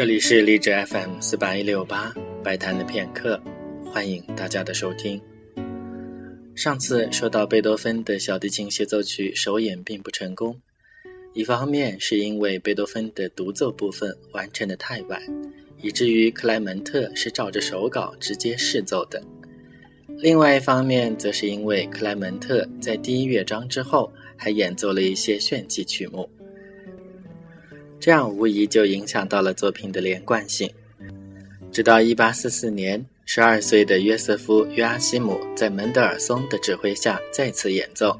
这里是励志 FM 四八一六八白谈的片刻，欢迎大家的收听。上次说到贝多芬的小提琴协奏曲首演并不成功，一方面是因为贝多芬的独奏部分完成的太晚，以至于克莱门特是照着手稿直接试奏的；另外一方面，则是因为克莱门特在第一乐章之后还演奏了一些炫技曲目。这样无疑就影响到了作品的连贯性。直到1844年，12岁的约瑟夫·约阿希姆在门德尔松的指挥下再次演奏，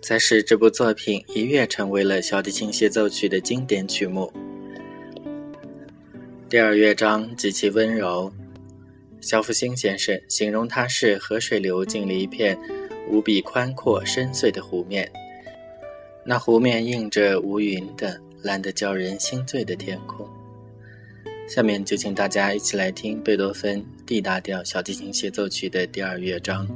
才使这部作品一跃成为了小提琴协奏曲的经典曲目。第二乐章极其温柔，肖复兴先生形容它是河水流进了一片无比宽阔深邃的湖面。那湖面映着无云的蓝得叫人心醉的天空。下面就请大家一起来听贝多芬 D 大调小提琴协奏曲的第二乐章。